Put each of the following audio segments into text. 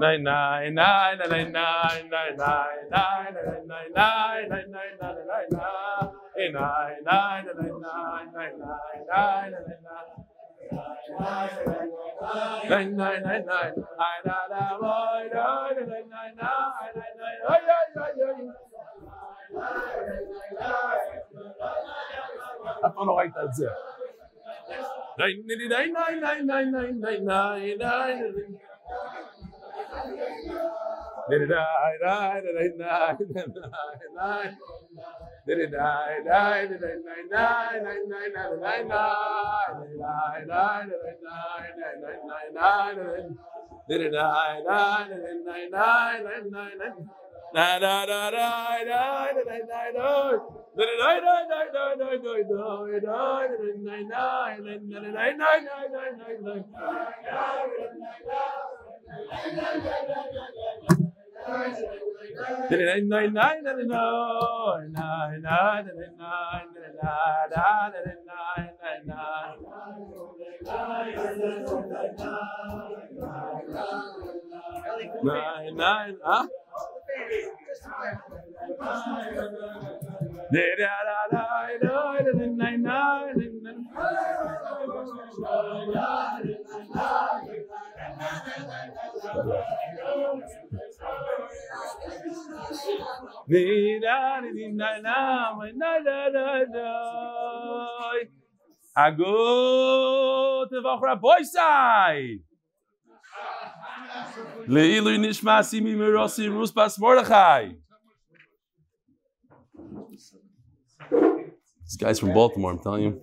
nine nine nine nine nine nine nine nine nine nine nine nine nine nine nine nine Hey, nine nine nine nine nine nine nine nine nine nine nine nine I da da boy nine nine nine nine nine nine ay ay ay ay I don't know why that's it. Nine nine nine nine nine nine nine nine nine Nine, nine, huh? I go to Vachra Boisai. Leilu nishmasi Simi Mirosi Ruspas Mordechai. This guy's from Baltimore, I'm telling you.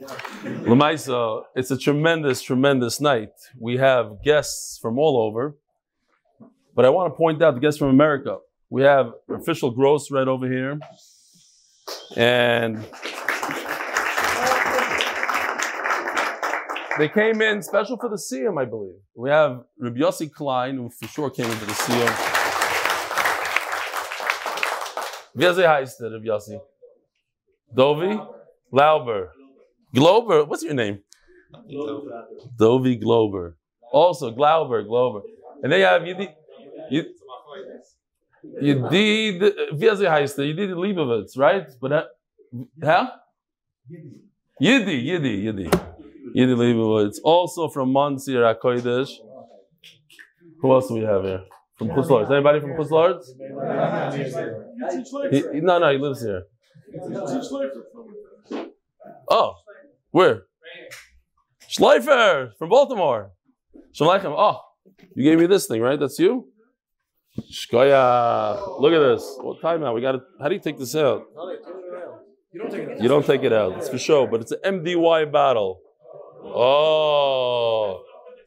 Lamaisa, it's a tremendous, tremendous night. We have guests from all over, but I want to point out the guests from America. We have official gross right over here, and they came in special for the Siyam, I believe. We have Rabbi Yossi Klein, who for sure came into the Siyam. Wie heißt der, Rabbi Yossi? Dovi? Lauber. Glober, what's your name? Dovi Glober. Also, Glauber, Glober. And they have Yedid, Yedid, wie heißt der? Yedid Leibovitz, right? But, uh, huh? Yidi, Yidi, Yidi. Yidi Leibovitz. Also from Monsir HaKodesh. Who else do we have here? From Chutz Anybody from he- no, no, he lives here. Oh, where? Schleifer from Baltimore. Shalom Aleichem. Oh, you gave me this thing, right? That's you? Shkoya. Look at this. What time out? We got to, how do you take this out? You don't take it. You don't take it out. It's for show, but it's an MDY battle. Oh.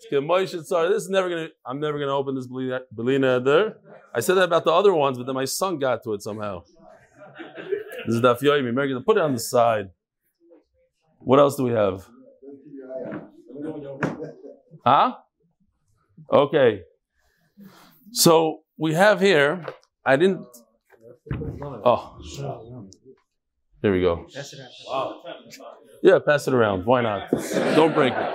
This is never gonna. I'm never gonna open this Belina there. I said that about the other ones, but then my son got to it somehow. This is Daf Yomi. Put it on the side. What else do we have? Huh? Okay. So we have here. I didn't. Oh. Here we go. Yeah, pass it around. Why not? Don't break it.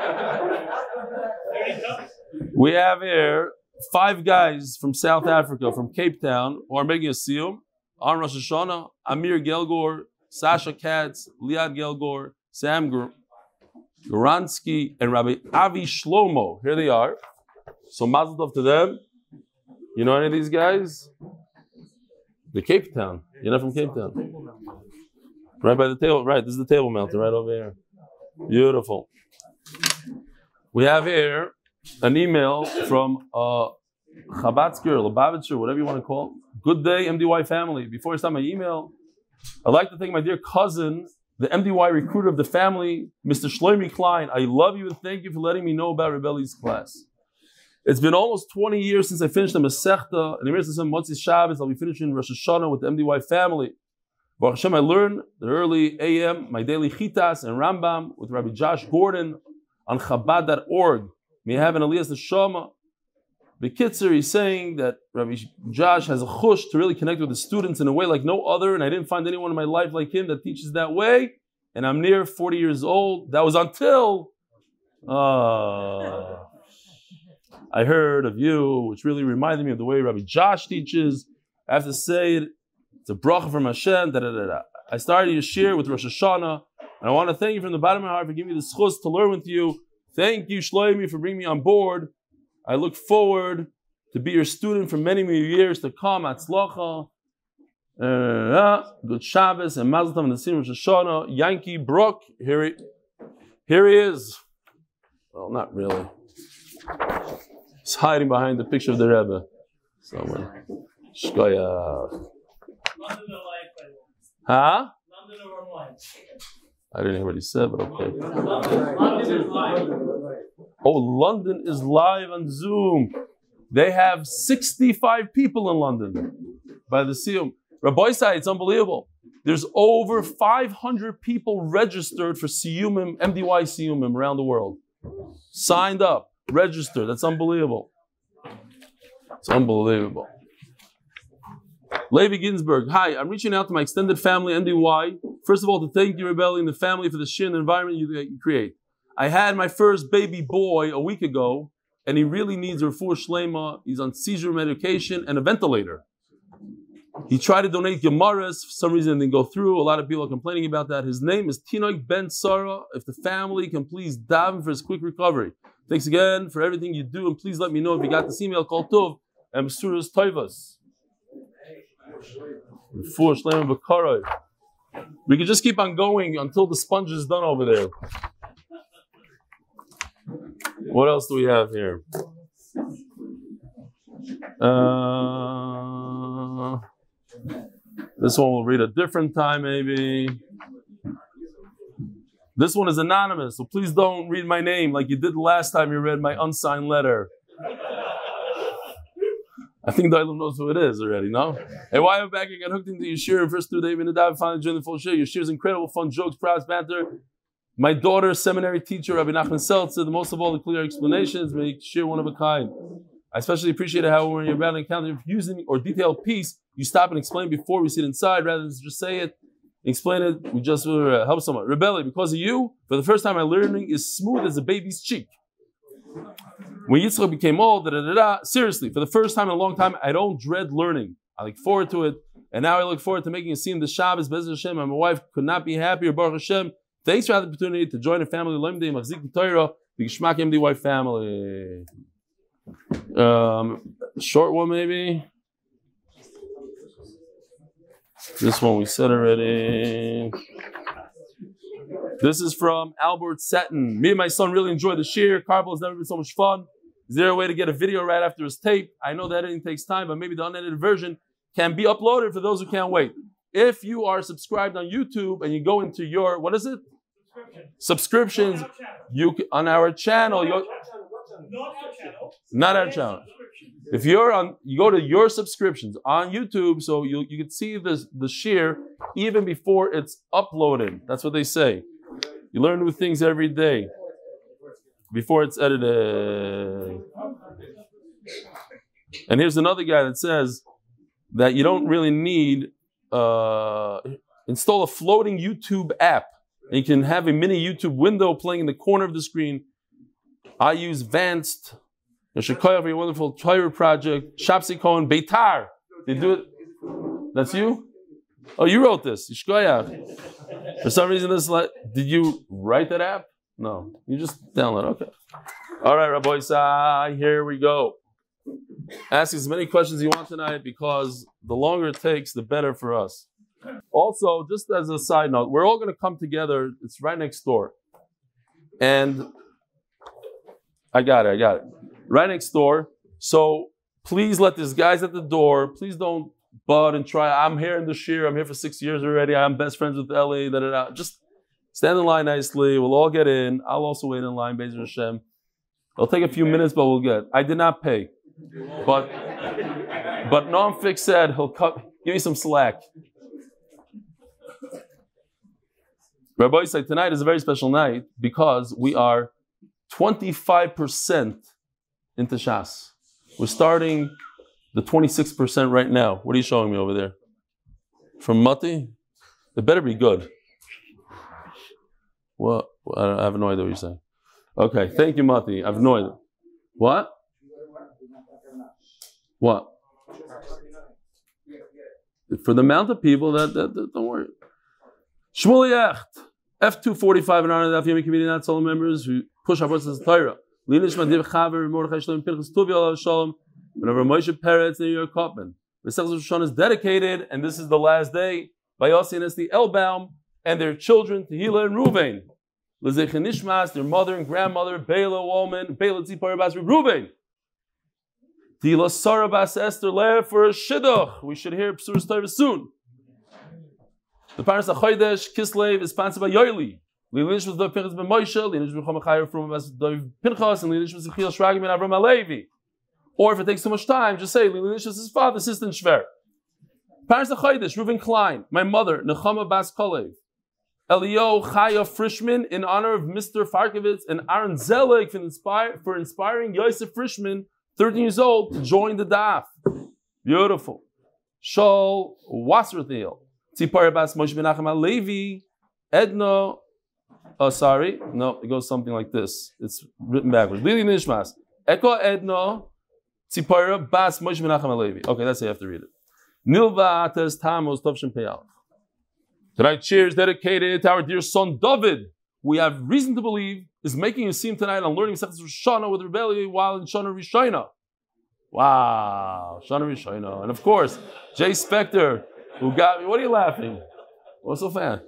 We have here five guys from South Africa, from Cape Town, who are making a seal on Rosh Hashanah. Amir Gelgor, Sasha Katz, Liad Gelgor, Sam Gur- Goransky, and Rabbi Avi Shlomo. Here they are. So mazel tov to them. You know any of these guys? The Cape Town. You're not from Cape Town. Right by the table. Right, this is the table mountain right over here. Beautiful. We have here an email from uh, Chabatzker, Lubavitcher, whatever you want to call it. Good day, MDY family. Before I start my email, I'd like to thank my dear cousin, the MDY recruiter of the family, Mr. Shlomi Klein. I love you and thank you for letting me know about Reb Eli's class. It's been almost 20 years since I finished the Masechta, and here's some Motzi Shabbos. I'll be finishing Rosh Hashanah with the MDY family. Baruch Hashem, I learned the early AM, my daily Chitas and Rambam with Rabbi Josh Gordon on Chabad.org. May I have an Elias Neshama. Bekitzer, he's saying that Rabbi Josh has a chush to really connect with the students in a way like no other, and I didn't find anyone in my life like him that teaches that way. And I'm near 40 years old. That was until. Uh, I heard of you, which really reminded me of the way Rabbi Josh teaches. I have to say it, it's a bracha from Hashem. Da, da, da, da. I started your shir with Rosh Hashanah, and I want to thank you from the bottom of my heart for giving me the schus to learn with you. Thank you, Shloimi, for bringing me on board. I look forward to be your student for many, many years to come. Atzlocha. Uh, good Shabbos and Mazel Tov and the Sim Rosh Hashanah. Yankee Brook, here he, here he is. Well, not really. He's hiding behind the picture of the Rebbe somewhere. Shkoya. Huh? I didn't hear what he said, but okay. Oh, London is live on Zoom. They have 65 people in London by the Siyum. Rabbi Sai, it's unbelievable. There's over 500 people registered for Siyumim, MDY Siyumim around the world. Signed up, registered. That's unbelievable. It's unbelievable. Levi Ginsburg, hi, I'm reaching out to my extended family, MDY. First of all, to thank you, Reb Eli, and the family for the and environment you, you create. I had my first baby boy a week ago, and he really needs refuah shlema. He's on seizure medication and a ventilator. He tried to donate Gemaras. For some reason, it didn't go through. A lot of people are complaining about that. His name is Tinoik Ben Sarah. If the family can please daven for his quick recovery. Thanks again for everything you do, and please let me know if you got this email called Tov and Masuras Toivas. We can just keep on going until the sponge is done over there. What else do we have here? Uh, this one we'll read a different time, maybe. This one is anonymous, so please don't read my name like you did last time you read my unsigned letter. I think the knows who it is already, no? Hey, why am I back again hooked into Yeshir and first through David and David finally joined the full share. Yeshir is incredible, fun jokes, proud banter. My daughter, seminary teacher, Rabbi Nachman Seltzer, the most of all the clear explanations, make share one of a kind. I especially appreciate how when you're about to encounter confusing or detailed piece, you stop and explain before we sit inside rather than just say it. Explain it, we just uh, help someone. Rebellion, because of you, for the first time my learning is smooth as a baby's cheek. When Yitzchak became old, da, da, da, da, seriously, for the first time in a long time, I don't dread learning. I look forward to it. And now I look forward to making a scene the Shabbos, Bez Hashem, and my wife could not be happier, Baruch Hashem. Thanks for the opportunity to join a family, Lemdei, Machzik Torah, the Gishmak MDY family. Um, short one, maybe. This one we said already. This is from Albert Seton. Me and my son really enjoy the shear. Carbo has never been so much fun. Is there a way to get a video right after his tape? I know that editing takes time, but maybe the unedited version can be uploaded for those who can't wait. If you are subscribed on YouTube and you go into your what is it? Subscriptions. You on our channel. Not our channel. Not our channel. If you're on, you go to your subscriptions on YouTube, so you you can see the the shear even before it's uploaded. That's what they say. You learn new things every day before it's edited. And here's another guy that says that you don't really need uh, install a floating YouTube app. And you can have a mini YouTube window playing in the corner of the screen. I use Vanced. Yashikoya for your wonderful Torah project. Shapsi Cohen Beitar. They do it. That's you? Oh, you wrote this. Yishkoya. For some reason, this let did you write that app? No, you just download. Okay. All right, Rabbi Isai, here we go. Ask as many questions you want tonight because the longer it takes, the better for us. Also, just as a side note, we're all going to come together. It's right next door. And I got it, I got it. Right next door. So please let these guys at the door, please don't bud and try. I'm here in the shear. I'm here for six years already. I'm best friends with LA. Da, da, da. Just stand in line nicely. We'll all get in. I'll also wait in line, Bezer Hashem. It'll take a few minutes, but we'll get. I did not pay. But but Noam Fix said he'll cut give me some slack. Rabbi said tonight is a very special night because we are 25% into Shas. We're starting the 26% right now. What are you showing me over there? From Mati? It better be good. Well, I have no idea what you're saying. Okay, thank you, Mati. I have no idea. What? What? For the amount of people that, that, that don't worry. Shmuel Yacht, F245 and honor of the Yemi community, not solo members who push our voices to Torah. Linish Madiv Chaver, Mordechai Shalom, Pinchas Tuvi, Allah Shalom, whenever Moshe Peretz, New York Sechus of Shon is dedicated, and this is the last day, by Yossi and the Elbaum, and their children, Tehila and Ruvain. Lezech Nishmas, their mother and grandmother, Bela woman, Bela Tzipar Bas Ruvain. Tila Sarah Bas Esther Leah for a Shidduch. We should hear Psuras Torah soon. The parents of Chodesh, Kislev, is sponsored by Yoili. Lilish was the Pinchas ben Moshe, Lilish was Chomachayr from Pinchas, and Lilish was Zechiel Shragim and Avram Alevi. Or if it takes too much time, just say Lilish is his father, assistant Shver. Parents of Chodesh, Reuven Klein, my mother, Nechama Bas Kolev. Elio Chaya Frischman in honor of Mr. Farkovitz and Aaron Zelig for, inspire, for inspiring Yosef Frischman, 13 years old, to join the DAF. Beautiful. Shol Wasserthiel. Tzipar Bas Moshe Menachem Alevi. Edna. Oh, sorry. No, it goes something like this. It's written backwards. Lili Nishmas. Eko Edna. Tzipara Bas Moshe Menachem Alevi. Okay, that's how you have to read it. Nilva Ates Tamos Tovshin Peyal. Tonight, cheers dedicated to our dear son David. We have reason to believe is making a scene tonight on learning Sechus Shana with rebellion while in Shana Rishona. Wow, Shana Rishona. And of course, Jay Spector, who got me. What are you laughing? What's so fan?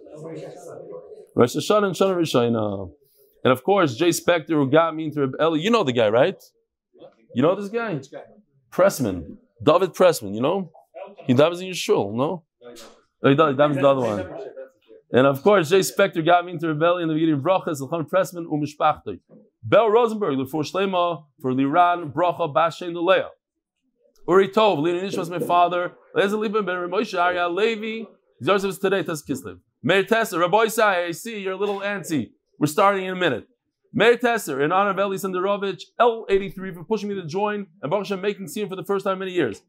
Rosh Hashanah and Shana. And of course, Jay Spector, who got me into rebellion. You know the guy, right? You know this guy? Pressman. David Pressman, you know? He dies in your shul, no? Oh, he dies, the other one. And of course, Jay Spector got me into rebellion. in The beginning brachas, Elchon Pressman, umishpachtoi. Bel Rosenberg, the for Shlema, for Liran, Bracha, Bashen, Leah. Uri Tov, Lina Nish was my father. Leza Liban ben Ramosha, Arya Levi. Zars was today, Tes Kislev. Meir Tesser, Rabbi Isai, I see you're a little antsy. We're starting in a minute. Meir Tesser, in honor of Eli Senderovich, L83 for pushing me to join, and Baruch Hashem making scene for the first time in many years.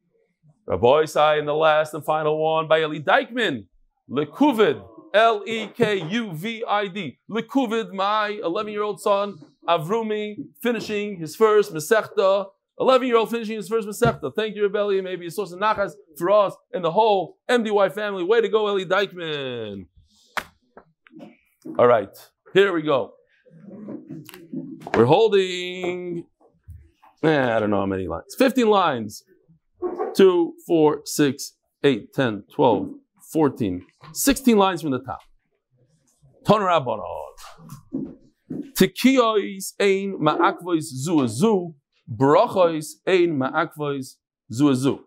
Rabbi Isai, in the last and final one, by Eli Dykman, Lekuvid, L E K U V I D. Likuvid, my 11 year old son, Avrumi, finishing his first Masechta. 11 year old finishing his first Masechta. Thank you, Rebellion. Maybe a source of nachas for us and the whole MDY family. Way to go, Eli Dykman. All right, here we go. We're holding, eh, I don't know how many lines. 15 lines. 2, 4, 6, 8, 10, 12, 14, 16 lines from the top. Ton. Tekiyois ein ma'akvois zu zu, brachois ein ma'akvois zu zu.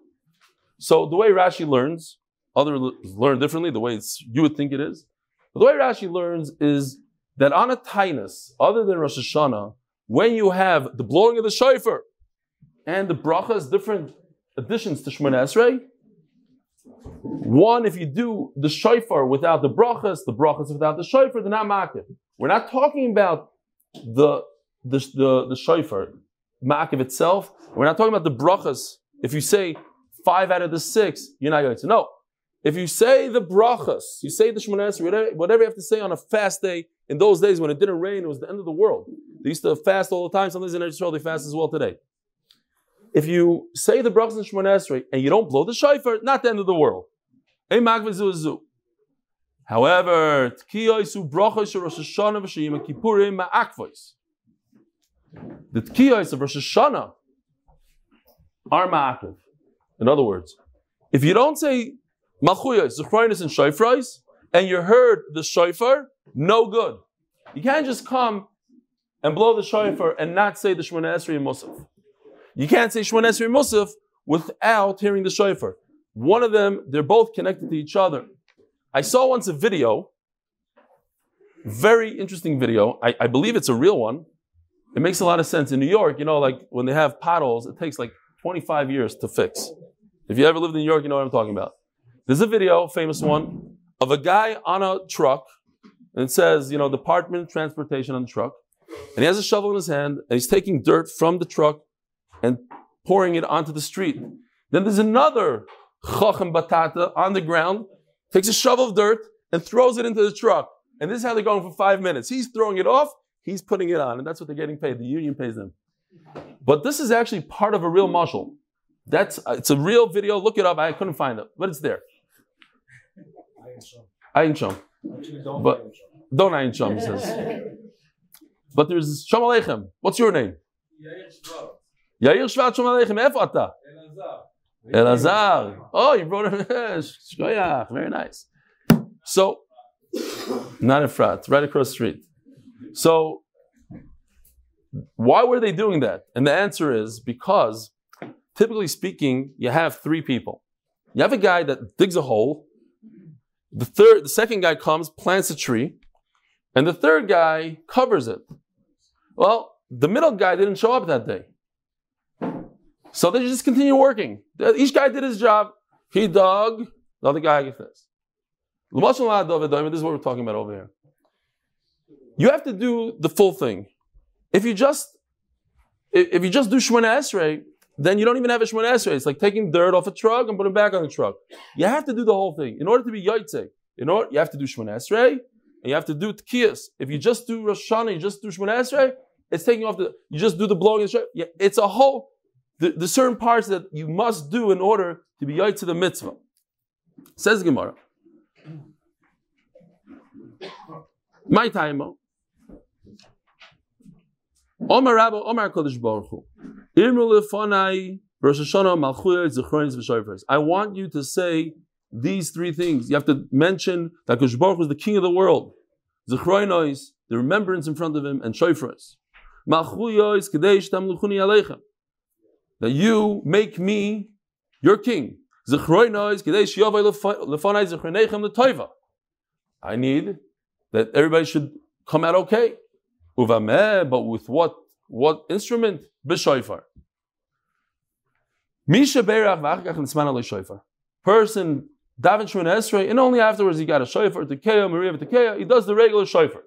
So the way Rashi learns, others learn differently, the way you would think it is. But the way Rashi learns is that on a tainus, other than Rosh Hashanah, when you have the blowing of the shofar and the brachas, different additions to Shemona Esrei, one, if you do the shofar without the brachas, the brachas without the shofar, they're not makif. We're not talking about the the the, the shofar makif itself. We're not talking about the brachas. If you say five out of the six, you're not going to know. If you say the brachas, you say the Shemona Esrei, whatever, whatever you have to say on a fast day. In those days when it didn't rain, it was the end of the world. They used to fast all the time. Sometimes in Israel they fast as well today. If you say the brachas in Shemona Esrei and you don't blow the shofar, not the end of the world. However, the tkiyos of Rosh Hashanah are ma'akiv. In other words, if you don't say malchuyos, zechroinus, and shofrais, and you heard the shofar, no good. You can't just come and blow the shofar and not say the Shemona Esrei Musaf. You can't say Shemona Esrei Musaf without hearing the shofar. One of them, they're both connected to each other. I saw once a video, very interesting video. I, I, believe it's a real one. It makes a lot of sense. In New York, you know, like when they have potholes, it takes like 25 years to fix. If you ever lived in New York, you know what I'm talking about. There's a video, famous one, of a guy on a truck, and it says, you know, Department of Transportation on the truck, and he has a shovel in his hand, and he's taking dirt from the truck and pouring it onto the street. Then there's another chacham batata on the ground, takes a shovel of dirt and throws it into the truck. And this is how they're going for five minutes. He's throwing it off, he's putting it on, and that's what they're getting paid. The union pays them. But this is actually part of a real muscle. That's it's a real video. Look it up. I couldn't find it, but it's there. Ayin Shom. But don't Ayin Shom, he says. But there's Shalom Aleichem. What's your name? Yair Shvat Shalom Aleichem. Efa ata? Elazar. Oh, you brought him. Shkoyach. Very nice. So, not in front, right across the street. So, why were they doing that? And the answer is because, typically speaking, you have three people. You have a guy that digs a hole. The third, the second guy comes, plants a tree, and the third guy covers it. Well, the middle guy didn't show up that day. So they just continue working. Each guy did his job. He dug, the other guy gets this. This is what we're talking about over here. You have to do the full thing. If you just if you just do Shemona Esrei, then you don't even have a Shemona Esrei. It's like taking dirt off a truck and putting it back on the truck. You have to do the whole thing. In order to be Yaitse, in order, you have to do Shemona Esrei, and you have to do Tkiyas. If you just do Rosh Hashanah, you just do Shemona Esrei, it's taking off the, you just do the blowing and yeah, It's a whole, the, the certain parts that you must do in order to be Yaitse the mitzvah. Says Gemara. My time. Omar Rabba, Omar Kodesh Baruch Hu. I want you to say these three things. You have to mention that Kodesh Baruch is the king of the world. Zechroinois, the remembrance in front of him, and Shofros. That you make me your king. I need that everybody should come out okay. Uvameh, but with what what instrument? B'shofar. Misha shofar. Person daven shmona esrei, and only afterwards he got a shofar, tekeya, maria tekeya. He does the regular shofar.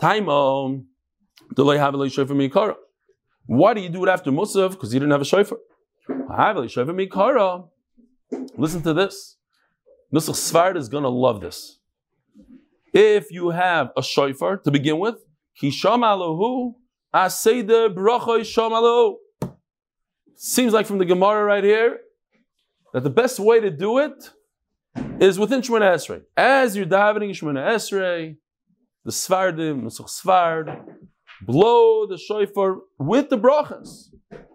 Taimo, delay have a shofar mikara. Why do you do it after Musaf? Because you didn't have a shofar. Have a shofar mikara. Listen to this. Nusach Svard is going to love this. If you have a shofar to begin with, Kisham Alohu, Aseda Bracha Alohu. Seems like from the Gemara right here that the best way to do it is within Shemona Esrei. As you're davening Shemona Esrei, the Svardim, Nusach Svard, blow the shofar with the brachas.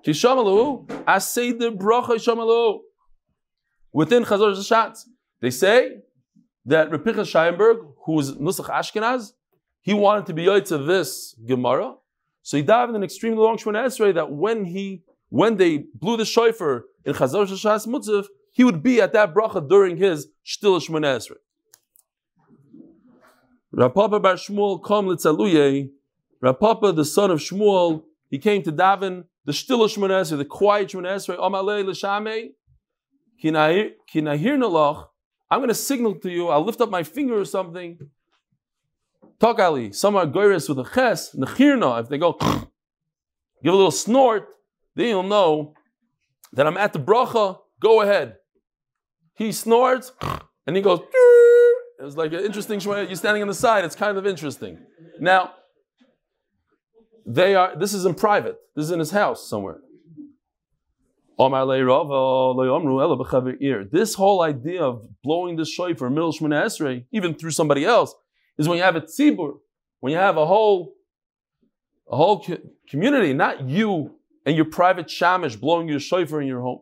Kisham Alohu, Aseda Bracha Isham Alohu. Within Chazor Zashatz. They say that Repicha Scheinberg, who was Nusach Ashkenaz, he wanted to be yoytz of this Gemara. So he died in an extremely long Shemona Esrei that when he when they blew the shofar in Chazar Shashas Mutzav, he would be at that bracha during his Shtil Shemona Esrei. Rav Papa bar Shmuel kom litzaluye. Rav Papa, the son of Shmuel, he came to daven the Shtil Shemona Esrei, the quiet Shemona Esrei. Amalei l'shamei. Kinahir nalach. I'm going to signal to you. I'll lift up my finger or something. Talk Ali. Some are goyres with a ches, nechirna. If they go, give a little snort, then you'll know that I'm at the bracha. Go ahead. He snorts and he goes. It's like an interesting. You're standing on the side. It's kind of interesting. Now, they are. This is in private. This is in his house somewhere. Oh, this whole idea of blowing the shofar middle shmona esrei, even through somebody else, is when you have a tzibur, when you have a whole, a whole community, not you and your private shamish blowing your shofar in your home.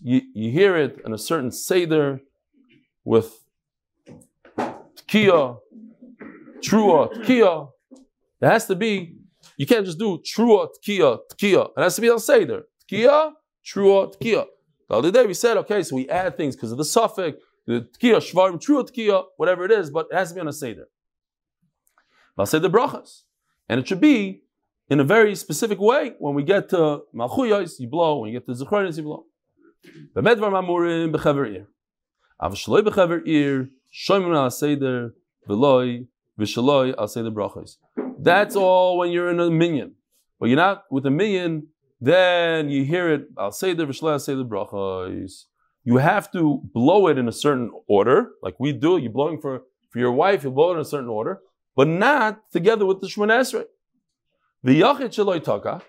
You, you hear it in a certain seder with tkiya, trua, tkiya, it has to be, you can't just do trua, tkiya, tkiya. It has to be al seder. Tkiya, trua, tkiya. The other day we said, okay, so we add things because of the suffix, the tkiya, shvarim, trua, tkiya, whatever it is, but it has to be on a seder. I'll say the brachas. And it should be in a very specific way. When we get to malchuyos, you blow. When you get to zechronis, you blow. B'medvar mamurim b'chever ir. Avshaloi b'chever ir, shoyim al seder, v'shaloi al seder brachos. That's all when you're in a minyan. But you're not with a minyan, then you hear it, I'll the I'll say the brachas. You have to blow it in a certain order, like we do. You're blowing for, For your wife, you blow it in a certain order, but not together with the Shemona Esrei. The Yachid Shaloi Taka,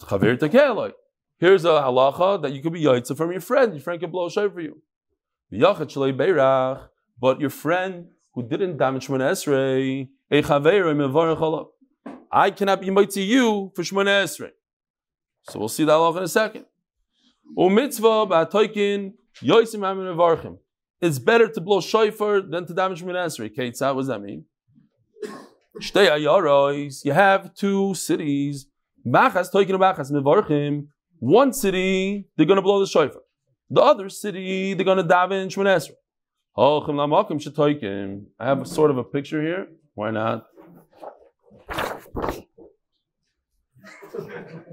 Chavir Takeloi. Here's a halacha that you could be yaitza from your friend. Your friend can blow a for you. The Yachid Shaloi Beirach, but your friend who didn't damage Shemona Esrei, I cannot be mitzvah you for Shemona Esrei. So we'll see that halacha in a second. Umitzvah ba'atoikin yoisim amin avarchim. It's better to blow shofar than to damage Shemona Esrei. Ketzah, what does that mean? You have two cities. Machas toikin machas mevarchim. One city, they're going to blow the shofar. The other city, they're going to dive daven Shemona Esrei. I have a sort of a picture here. Why not?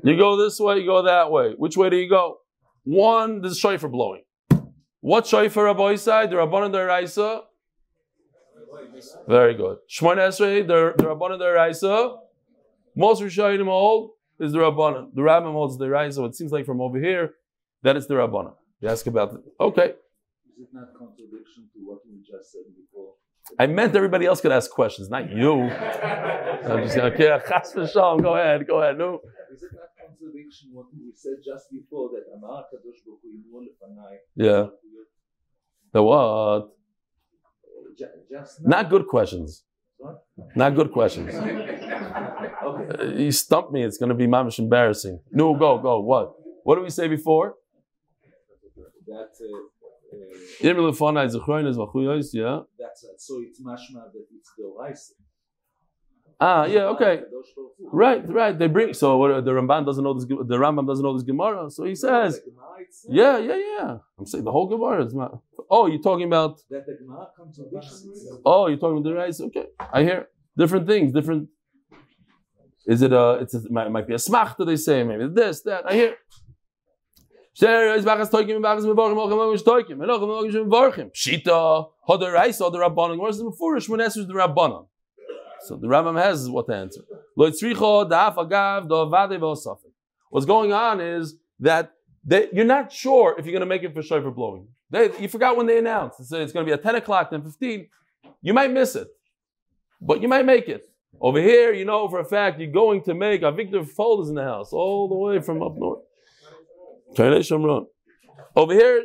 You go this way, you go that way. Which way do you go? One, there's shofar blowing. What shofar Rabbi side? The Rabbanan Deraisa. Very good. Shmon Esrei, the, the Rabbanan Deraisa. Most Rishonim hold is the Rabbanan. The Rabbim holds the Deraisa. It seems like from over here that is the Rabbanan. You ask about it. Okay. Is it not contradiction to what we just said before? I meant everybody else could ask questions, not you. I'm just going, okay. Chas v'shalom. Go ahead. Go ahead. No. Is it not contradiction what we said just before that Amar Kadosh Baruch Hu Imor Lefanai? Yeah. The what? Ju- Just. Not good questions. What? Not good questions. Okay. Uh, you stumped me. It's going to be mamish embarrassing. No, go, go. What? What did we say before? That Yirmi lefonai zechroinis v'chuyos, Yeah. that's uh, so it's mashma that it's the. Ah, yeah. Okay. Kadosh Baruch Hu. Right, right. They bring. So what, the Ramban doesn't know this. The Rambam doesn't know this Gemara. So he says, The Gemara itself, yeah, yeah, yeah. I'm saying the whole Gemara is not. Oh, you're talking about. That the Gemara contradicts itself. Oh, you're talking about the rice. Okay, I hear different things. Different. Is it a? It's a, it might, might be a smachta. They say maybe this, that. I hear. Pshita, hoder rice, hoder rabbanon. Where's the beforish? When answers the rabbanon. So the Rambam has what to answer. Lo tzricho da'af agav do'avade ve'osafik. What's going on is that they, you're not sure if you're going to make it for shofar blowing. They, you forgot when they announced. Said it's going to be at 10 o'clock, 10 15. You might miss it, but you might make it. Over here, you know for a fact you're going to make a Victor Folders in the house, all the way from up north. Over here,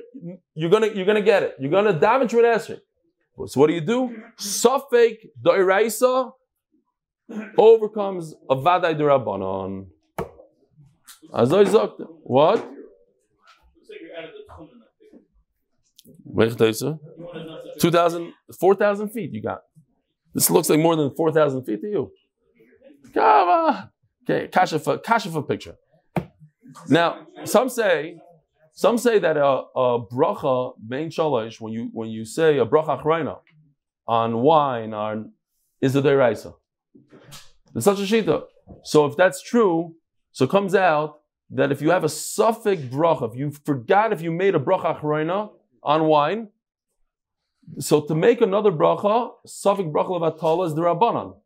you're gonna you're gonna get it. You're gonna daven Shemon Esrei. So what do you do? Safek Da'iraisa overcomes a Vadai Durabanon. Azoi Zokta. What? Welche 2,000, 4,000 feet you got. This looks like more than 4,000 feet to you. Come on. Okay, kasha kasha picture. Now, some say, some say that a, a bracha bein shalosh when you when you say a bracha achrayna on wine on is a deraisa. There's such a shita. So if that's true, so it comes out that if you have a suffix bracha, if you forgot if you made a bracha achrayna on wine. So to make another bracha, Safik bracha of Atala is the Rabbanon.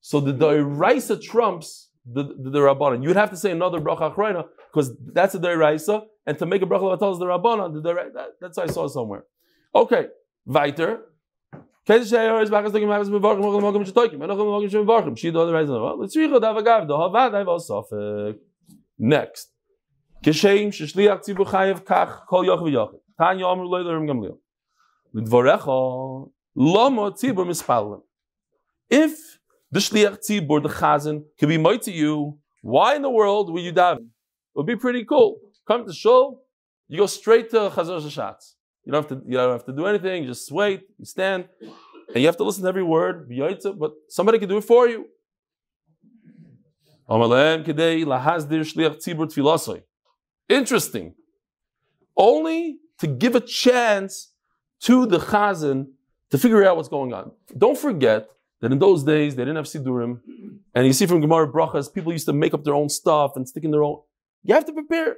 So the Doiraisa trumps the, the, the Rabbanon. You'd have to say another bracha achrayna, because that's the Doiraisa, and to make a bracha of Atala is the Rabbanon. The Doiraisa, that, that's I saw somewhere. Okay, weiter. Let's Next. Tanya Amr Lerim Gamliel. Lama Tzibur Mispalim. If the Shliach Tzibur, the Chazan, can be mighty to you, why in the world would you daven? It would be pretty cool. Come to Shul, you go straight to Chazar Shashatz. You don't have to. You don't have to do anything. You just wait. You stand, and you have to listen to every word. But somebody can do it for you. Interesting. Only to give a chance to the chazan to figure out what's going on. Don't forget that in those days they didn't have sidurim, and you see from Gemara brachas, people used to make up their own stuff and stick in their own. You have to prepare.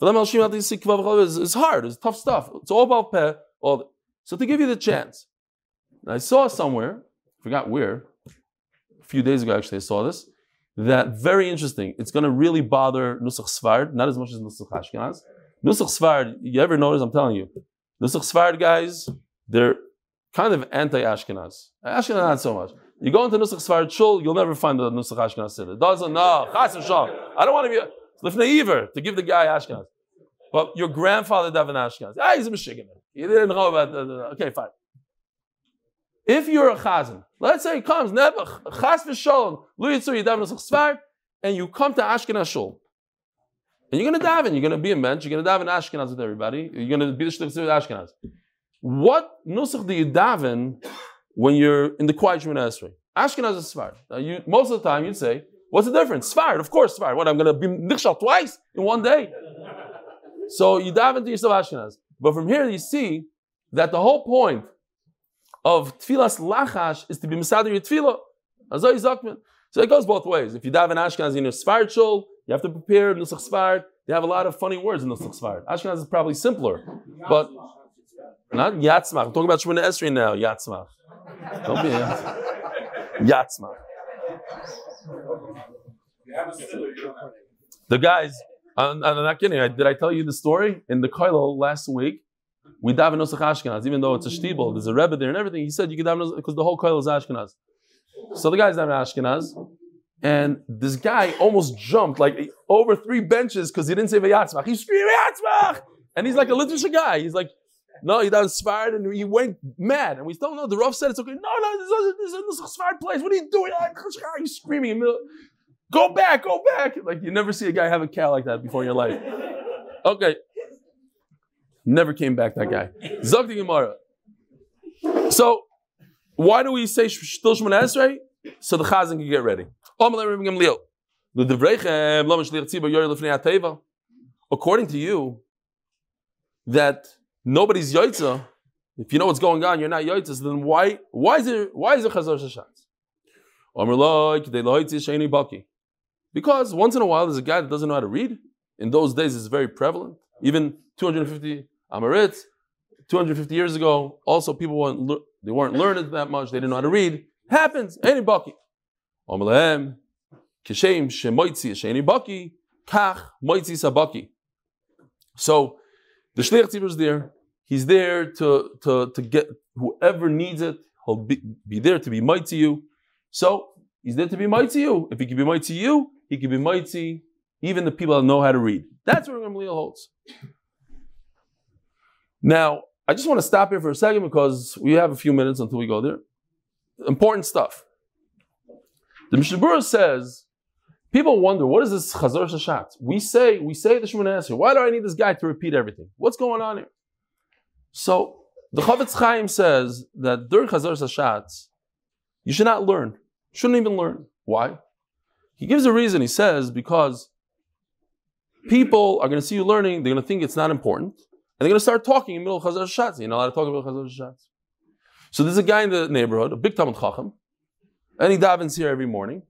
It's hard. It's tough stuff. It's all about peh. All so to give you the chance, I saw somewhere, forgot where, a few days ago actually I saw this. That very interesting. It's going to really bother Nusach Svard, not as much as Nusach Ashkenaz. Nusach Svard, you ever notice? I'm telling you, Nusach Svard guys, they're kind of anti-Ashkenaz. Ashkenaz not so much. You go into Nusach Sfarad Shul, you'll never find the Nusach Ashkenaz. It doesn't, no, Chas. I don't want to be, Lifnei Iver, to give the guy Ashkenaz. But your grandfather daven Ashkenaz. Ah, he's a Michigan. He didn't know about the, okay, fine. If you're a chazan, let's say he comes, Nebuch, chas v'sholom, lu yitzur yidav nusach svar, and you come to Ashkenaz shul, and you're going to daven, you're going to be a mensch, you're going to daven Ashkenaz with everybody, you're going to be the shlichus with Ashkenaz. What nusach do you daven when you're in the quiet Shemoneh Esrei? Ashkenaz is svar. Now you, most of the time you'd say, what's the difference? Svar, of course svar. What, I'm going to be nichshal twice in one day? So you daven to yourself Ashkenaz. But from here you see that the whole point of tefillas lachash is to be misader your tefillah. So it goes both ways. If you daven Ashkenaz in your Sfard shul, you have to prepare Nusach Sfard. They have a lot of funny words in Nusach Sfard. Ashkenaz is probably simpler, but not Yatzmach. I'm talking about Shemoneh Esrei now. Yatzmach. Don't be Yatzmach. The guys, I'm, I'm not kidding. Did I tell you the story in the Koilo last week? We daven Nusach Ashkenaz, even though it's a shtibel, there's a Rebbe there and everything. He said you can daven because the whole Koilo is Ashkenaz. So the guy's daven Ashkenaz, and this guy almost jumped like over three benches because he didn't say Vayatzmach. He's Vayatzmach! And he's like a literature guy. He's like, no, he doesn't Sfard, and he went mad. And we still know the Rav said it's okay. No, no, this is, this a Sfard place. What are you doing? He's screaming. Go back, go back. Like you never see a guy have a cow like that before in your life. Okay. Never came back, that guy. Zog Gemara. So, why do we say Shtil Shemon Esrei? So the Chazan can get ready. According to you, that nobody's Yoitza, if you know what's going on, you're not Yoitza, then why, why is it, why is it Chazar Shashatz? Because once in a while there's a guy that doesn't know how to read. In those days it's very prevalent. Even 250 Amarit, 250 years ago, also people weren't, they weren't learned that much, they didn't know how to read. Happens, any baki. Omalehem, kishem shemoitzi sheni baki, kach moitzi sabaki. So the shliach tzibur is there. He's there to, to, to get whoever needs it. He'll be, be there to be mighty you. So he's there to be mighty you. If he can be mighty to you, he can be mighty even the people that know how to read. That's where Gamliel holds. Now, I just want to stop here for a second because we have a few minutes until we go there. Important stuff. The Mishnah says, people wonder, what is this Chazar Shashat? We say, we say the Shemoneh Esrei. Why do I need this guy to repeat everything? What's going on here? So, the Chofetz Chaim says that during Chazar Shashat, you should not learn. Shouldn't even learn. Why? He gives a reason. He says, because people are going to see you learning, they're going to think it's not important. And they're going to start talking in the middle of Chazar Shatz. You're not allowed to talk about Chazar Shatz. So there's a guy in the neighborhood, a big Talmud Chacham, and he davens here every morning,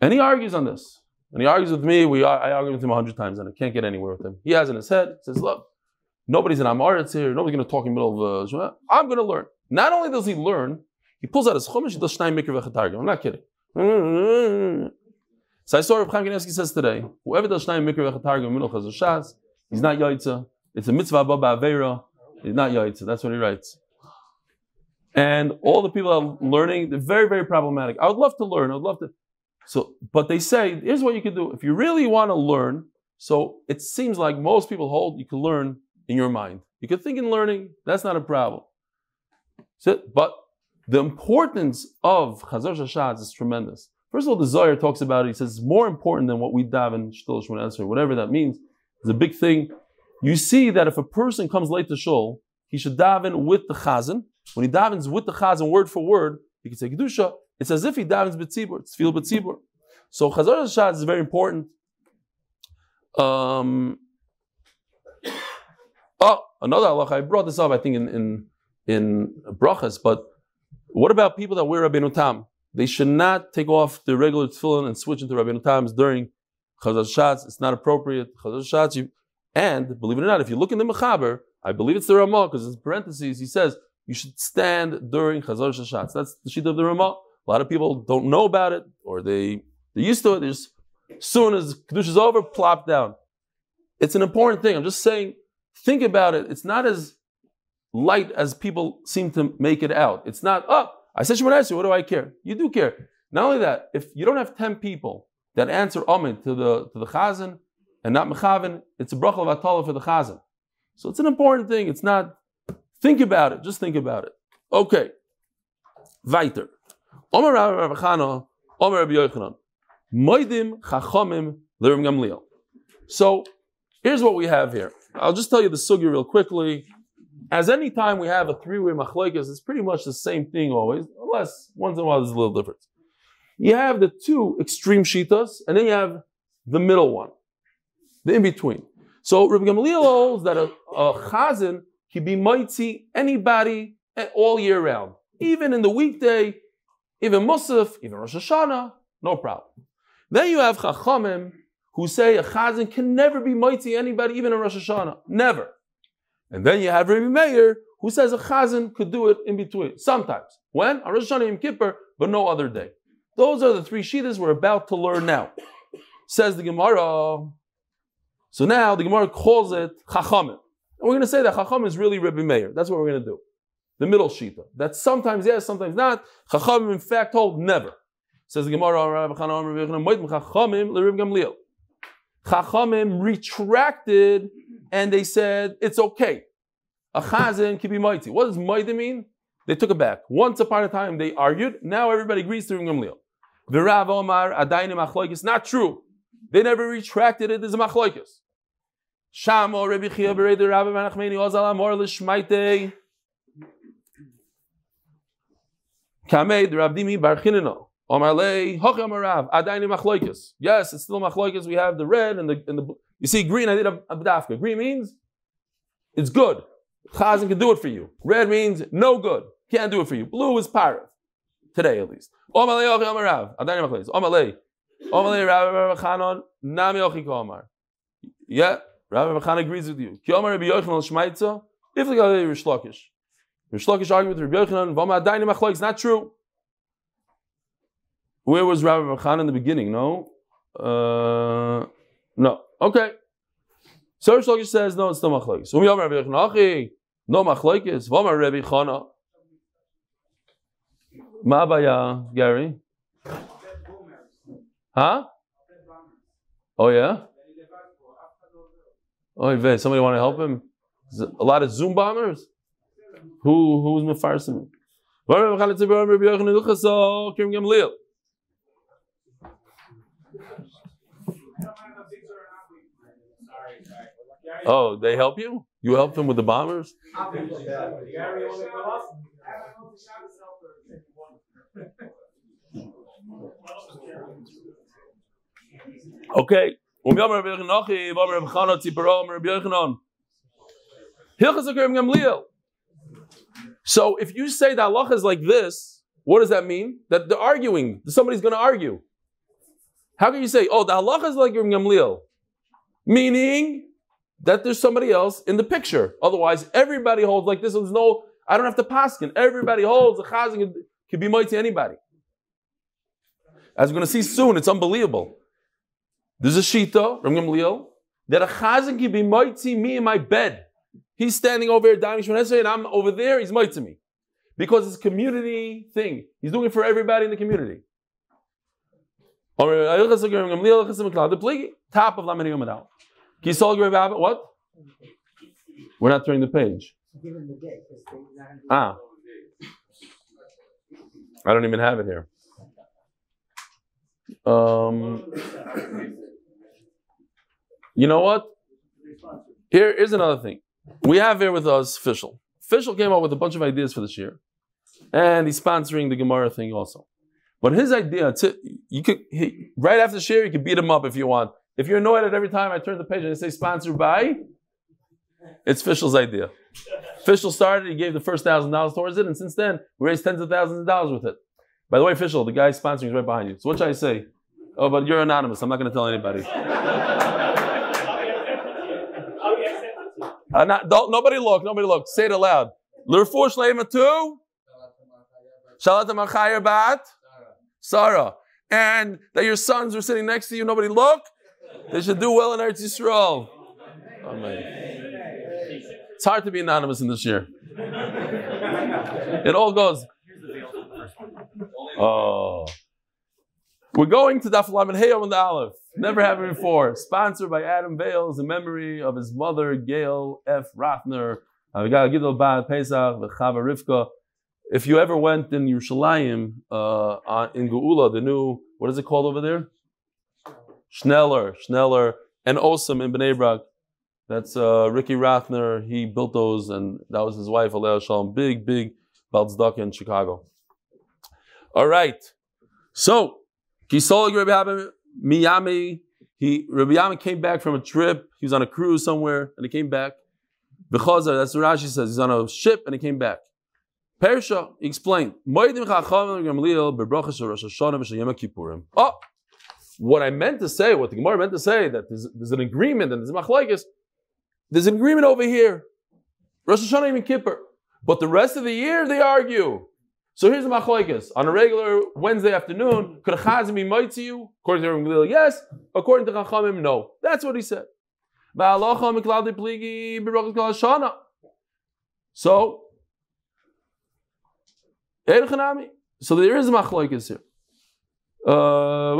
and he argues on this. And he argues with me. We I argue with him a hundred times, and I can't get anywhere with him. He has in his head, he says, "Look, nobody's in Amaretz here. Nobody's going to talk in the middle of. Uh, I'm going to learn." Not only does he learn, he pulls out his chumash. He does shnai mikra v'chatargim. I'm not kidding. So I saw Rav Chaim Kanievsky says today, whoever does shnai mikra v'chatargim middle chazar shas, he's not yaitza. It's a mitzvah baba avera. He's not yaitza. That's what he writes. And all the people are learning, they're very, very problematic. I would love to learn. I would love to. So, but they say, here's what you can do. If you really want to learn, so it seems like most people hold you can learn in your mind. You can think in learning, that's not a problem. So, but the importance of Chazar Shashatz is tremendous. First of all, the Zohar talks about it. He says it's more important than what we daven Shtil Shmon Esrei, whatever that means. It's a big thing you see that if a person comes late to shul, he should daven with the chazan. When he davens with the chazan word for word, he can say kedusha. It's as if he davens b'tzibur. It's feel b'tzibur. So chazar shad is very important. Um, oh, another halacha. I brought this up, I think, in in, in brachas. But what about people that wear Rabbeinu Tam? They should not take off the regular tefillin and switch into Rabbeinu Tams during chazar shad. It's not appropriate. Chazar you and believe it or not, if you look in the Mechaber, I believe it's the Ramah, because in parentheses he says you should stand during Chazar Shashatz. That's the sheet of the Ramah. A lot of people don't know about it, or they they're used to it. As soon as Kiddush is over, plop down. It's an important thing. I'm just saying, think about it. It's not as light as people seem to make it out. It's not, oh, I said Shemona Esrei, what do I care? You do care. Not only that, if you don't have 10 people that answer Amen to the, to the Chazan and not Mechaven, it's a bracha of Atala for the Chazan. So it's an important thing. It's not, think about it. Just think about it. Okay. Weiter. Omer Rabbi Chana, Omer Yochanan. Moidim Chachomim Lirim Gamliel. So here's what we have here. I'll just tell you the sugi real quickly. As any time we have a three-way machlekes, it's pretty much the same thing always, unless once in a while there's a little difference. You have the two extreme shitas, and then you have the middle one, the in-between. So Rabbi Gamliel holds that a, a chazan can be mighty anybody all year round, even in the weekday, even Musaf, even Rosh Hashanah, no problem. Then you have chachamim who say a chazan can never be mighty anybody, even in Rosh Hashanah, never. And then you have Rabbi Meir who says a chazan could do it in between, sometimes. When? On Rosh Hashanah Yom Kippur, but no other day. Those are the three shitas we're about to learn now. Says the Gemara. So now the Gemara calls it Chachamim. And we're going to say that Chacham is really Rabbi Meir. That's what we're going to do. The middle shita. That sometimes yes, sometimes not. Chachamim in fact hold never. Says the Gemara, Chachamim retracted and they said it's okay. A chazan can be mighty. What does mighty mean? They took it back. Once upon a time they argued. Now everybody agrees to Gamliel. The Rav Omar Adainim Achloikis. Not true. They never retracted it as a Machloikis. Shamo Rabbi Chia Rabbi Menachmeni Ozal Amor Lishmaite. Rav Machloikis. Yes, it's still Machloikis. We have the red and the and the. You see, green. I did a, a b'dafka. Green means it's good. Chazan can do it for you. Red means no good. Can't do it for you. Blue is parrot. Today at least. Rav. Rav rav chanon. Nami ochi omar. Yeah, Rav Chanan agrees with you. Ki omar Rabbi Yochanan shmaitza. If the guy Rish Lakish. Rish Lakish argued with Rabbi Yochanan. Vama adani machleis. Not true. Where was Rabbi Chanan in the beginning? No. Uh, no. Okay. So Rish Lakish says no. It's no machleis. Um yom Rabbi Yochanan. No machleis. Vama Rabbi Chana. Ma abaya, Gary? Huh? Oh yeah? Oh, Yves, somebody want to help him? A lot of Zoom bombers? Who who's Mefarsim? Oh, they help you? You help them with the bombers? Okay. So if you say that Allah is like this, what does that mean? That they're arguing. Somebody's going to argue. How can you say, oh, the Allah is like Rabbi Gamliel? Meaning that there's somebody else in the picture. Otherwise, everybody holds like this. There's no, I don't have to paskin. Everybody holds. The chazing can be mighty anybody. As we're going to see soon, it's unbelievable. There's a shita, Ram Gamliel, that a chazan can be mighty me in my bed. He's standing over here, and I'm over there, he's mighty me. Because it's a community thing. He's doing it for everybody in the community. Top of Yom What? We're not turning the page. Ah. I don't even have it here. Um, you know what? Here is another thing. We have here with us Fishel. Fishel came up with a bunch of ideas for this year, and he's sponsoring the Gemara thing also. But his idea, you could he, right after the share, you could beat him up if you want. If you're annoyed at every time I turn the page and I say sponsored by, it's Fishel's idea. Fishel started, he gave the first thousand dollars towards it, and since then we raised tens of thousands of dollars with it. By the way, Fishel, the guy sponsoring is right behind you. So what should I say? Oh, but you're anonymous. I'm not going to tell anybody. Uh, not, nobody look. Nobody look. Say it aloud. Lurfu shleima tu. Shalat amachayer bat. Sarah. And that your sons are sitting next to you. Nobody look. They should do well in Eretz Yisrael. Amen. It's hard to be anonymous in this year. It all goes. Oh. We're going to Daf Lamed Hey on the Aleph. Never happened before. Sponsored by Adam Bales in memory of his mother, Gail F. Chava Rivka. If you ever went in Yerushalayim, uh, in Geula, the new, what is it called over there? Schneller, Schneller, and Osam in Bnei Brak. That's uh, Ricky Rathner. He built those, and that was his wife, Alea Shalom. Big, big Balzdaka in Chicago. All right. So, Kisolig Rabbi Miyami, he, Rabbi Yami came back from a trip. He was on a cruise somewhere, and he came back. Bechazar, that's what Rashi says. He's on a ship, and he came back. Persha, explained. Oh, what I meant to say, what the Gemara meant to say, that there's, there's an agreement and there's machlekes. There's an agreement over here. Rosh Hashanah Yom Kippur. But the rest of the year they argue. So here's the machlekes. On a regular Wednesday afternoon, could a chazim be might to you? According to Rabbi yes. According to Chachamim, no. That's what he said. So, So there is a machlekes here. Uh.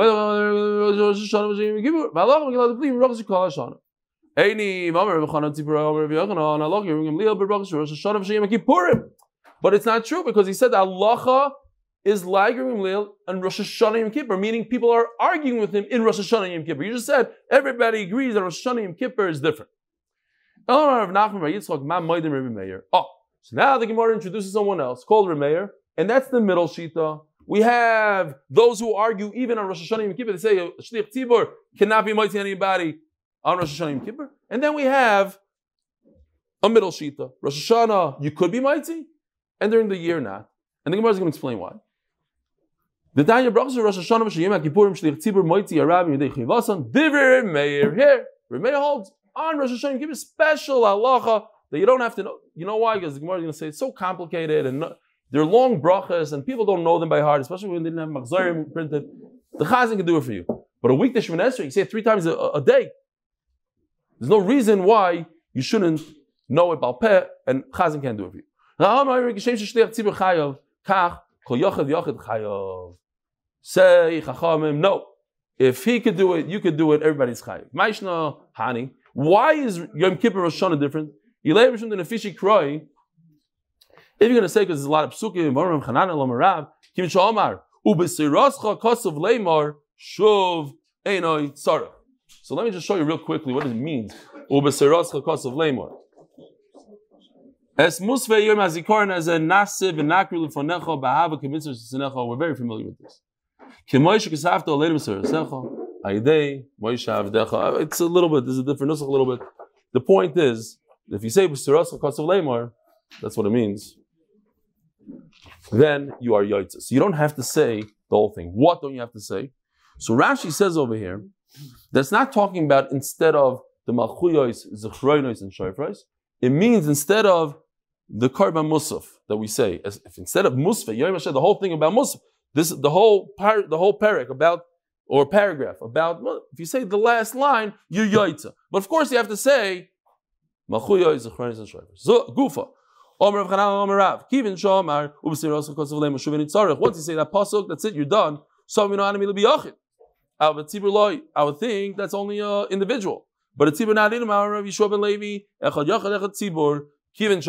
Eini, Mamar, Rabbi Yochanan, Allah, Rabbi Gamliel, b'rochas Rosh Hashanah Yom Kippurim. But it's not true because he said that halacha is Rabbi Gamliel and Rosh Hashanah Yom Kippur, meaning people are arguing with him in Rosh Hashanah Yom Kippur. You just said everybody agrees that Rosh Hashanah Yom Kippur is different. Oh, so now the Gemara introduces someone else called Remeir, and that's the middle shita. We have those who argue even on Rosh Hashanah Yom Kippur. They say shliach tzibur cannot be mighty anybody on Rosh Hashanah Yom Kippur, and then we have a middle shita. Rosh Hashanah you could be mighty, and during the year not. And the Gemara is going to explain why. The Tanya Brachas Rosh Hashanah V'Shayim HaKippurim Shlich Tzibur Moitzi Yedei Chivasan Meir here. Remeir holds on Rosh Hashanah give a special halacha that you don't have to know. You know why? Because the Gemara is going to say it's so complicated and they're long brachas and people don't know them by heart, especially when they didn't have Machzorim printed. The Chazan can do it for you. But a week to Shemoneh Esrei, you say it three times a, a day. There's no reason why you shouldn't know it Balpeh and Chazan can't do it for you. Say no. If he could do it, you could do it. Everybody's chayiv. Maishna hani. Why is Yom Kippur Rosh Hashanah different? The. If you're going to say because there's a lot of psukim, Moram Chanan Elam Rav, Kim Shalomar, Ubesirascha Kosov Leimar Shuv Einoi Tzara. So let me just show you real quickly what it means. Kosov. Es musve yom hazikaron as a nasiv and nakru lefonecha bahava kemitzvah sinecha. We're very familiar with this. Kemoish kesafta oleidim sarasecha. Aidei moish avdecha. Uh, it's a little bit. This is a different nusach a little bit. The point is, if you say b'sirascha kasav leimar, that's what it means. Then you are yotzes. So you don't have to say the whole thing. What don't you have to say? So Rashi says over here that's not talking about instead of the malchuyos, zechroinos, and shofros. It means instead of the karban musaf that we say, as if instead of musfa, Yom Hashem, the whole thing about musaf, this the whole par, the whole parak about or paragraph about if you say the last line, you're. But of course you have to say malchuya is zechronis and shofars. Gufa. Omer of Chanal Omer Rav. Kivin Shomar Ubisiros Kosov Lema Shuvin Tzarech. Once you say that pasuk, that's it. You're done. So we know anami be yachid. Our tzibur loy. I would think that's only a individual. But a tzibur in our Rav Yishua ben Levi. Echad yachad echad tzibur. Even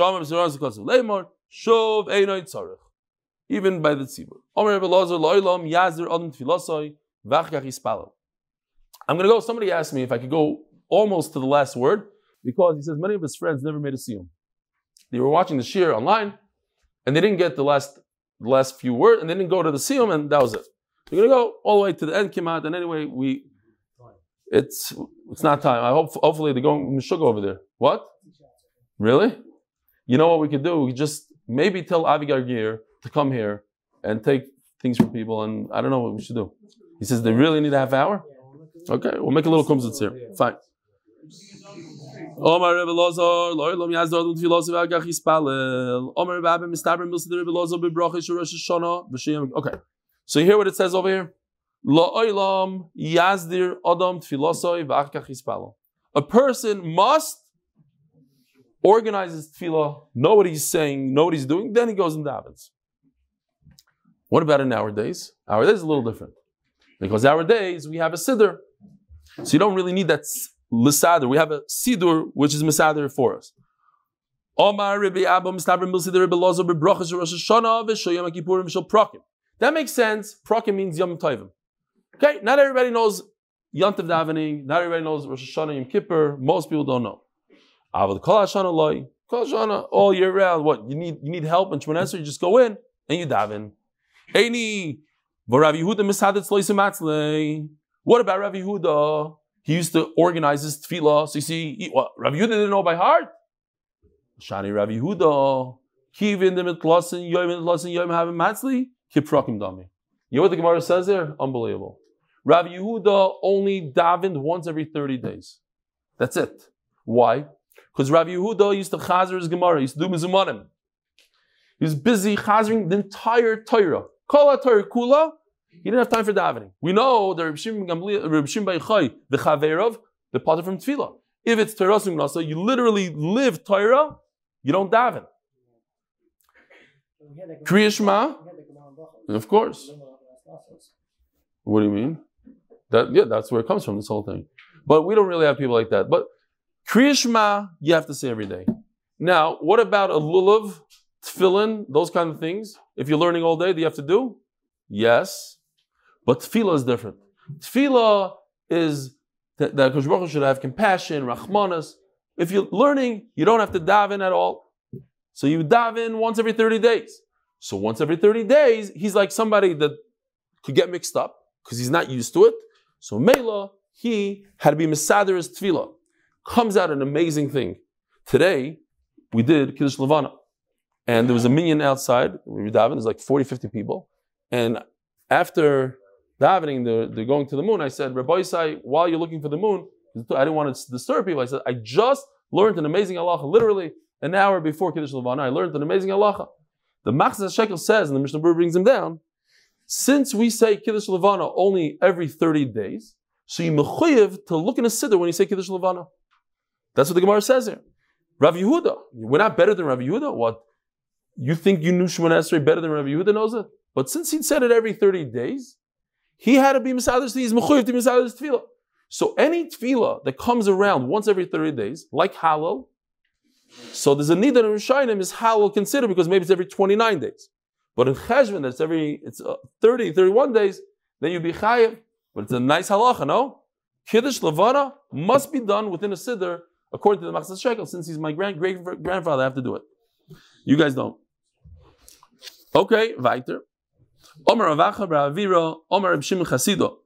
by the tzibur. Omer Rav Elazar Loilam Yazir Adam Tfilosoi Vachkach Yispalo. I'm going to go. Somebody asked me if I could go almost to the last word because he says many of his friends never made a siyum. They were watching the shir online, and they didn't get the last the last few words, and they didn't go to the siyum, and that was it. We're gonna go all the way to the end, out, and anyway, we it's it's not time. I hope hopefully they're going Mishug over there. What? Really? You know what we could do? We could just maybe tell Avigar Gear to come here and take things from people, and I don't know what we should do. He says they really need a half hour. Okay, we'll make a little kumzitz here. Fine. Omar Rebbe Lozor, Lord Lom Yazdor Lum Tfilos V'Agach Yispalel. Omar Rebbe Abba Mistaber Milsa Rebbe Lozor B'Bracha Shorosh Hashanah V'Shiyam. Okay, so you hear what it says over here. Lo Oilam Yazdir Adam Tfilosoi V'Agach Yispalel. A person must organizes tefillah, know what he's saying, know what he's doing, then he goes and davens. What about in our days? Our days is a little different. Because our days, we have a siddur. So you don't really need that lisader. We have a siddur, which is misader for us. That makes sense. Prakim means Yom Tovim. Okay, not everybody knows Yantav davening. Not everybody knows Rosh Hashanah Yom Kippur. Most people don't know. Avad Kol Hashanah Loi. Hashanah all year round. What you need? You need help in Shemon You just go in and you daven. Any Rav Yehuda Misadet Matzlei. What about Rav Yehuda? He used to organize his tefillah. So you see, he, what, Rav Yehuda didn't know by heart. Shani Rav Yehuda. Kivin the mitlasin yoim mitlasin yoim having matzli kiprakim dami. You know what the Gemara says there? Unbelievable. Rav Yehuda only davened once every 30 days. That's it. Why? Because Rav Yehuda used to chazer his Gemara, he used to do mizumanim. He was busy chazering the entire Torah. Kol Torah kula, he didn't have time for davening. We know the Reb Shimon Baichai, uh, the Chaverov, the potter from Tefillah. If it's Torah Nasa, you literally live Torah, you don't daven. Kriyashma, of course. What do you mean? That yeah, that's where it comes from. This whole thing, but we don't really have people like that. But Kriyashma, you have to say every day. Now, what about a lulav, tefillin, those kind of things? If you're learning all day, do you have to do? Yes, but tefillah is different. Tefillah is that, that Baruch should have compassion, rachmanas. If you're learning, you don't have to daven at all. So you daven once every 30 days. So once every 30 days, he's like somebody that could get mixed up because he's not used to it. So Mela, he had to be Mesader as Tefillah. Comes out an amazing thing. Today, we did Kiddush Levana. And there was a minyan outside. We were davening, there's like 40, 50 people. And after davening, they're, they're going to the moon. I said, Rabbi Isai, while you're looking for the moon, I didn't want to disturb people. I said, I just learned an amazing halacha, literally an hour before Kiddush Levana. I learned an amazing halacha. The Machzah Shekel says, and the Mishnah Berurah brings him down, since we say Kiddush Levana only every 30 days, so you mechuyev to look in a siddur when you say Kiddush Levana. That's what the Gemara says here. Rav Yehuda, we're not better than Rav Yehuda. What? You think you knew Shimon Esrei better than Rav Yehuda knows it? But since he said it every 30 days, he had to be Misadr He's mechuyev to Misadr Tefillah. So any tefillah that comes around once every 30 days, like Hallel, so there's a need that in Rishayim is Hallel considered because maybe it's every 29 days. But in Cheshvan, that's every it's uh, 30, 31 days, then you'd be chayiv. But it's a nice halacha, no? Kiddush Levana must be done within a siddur, according to the Machzas Shekel. Since he's my grand great grandfather, I have to do it. You guys don't. Okay, weiter. Omer Avacha Bravira, Omer Reb Shimon Chasido.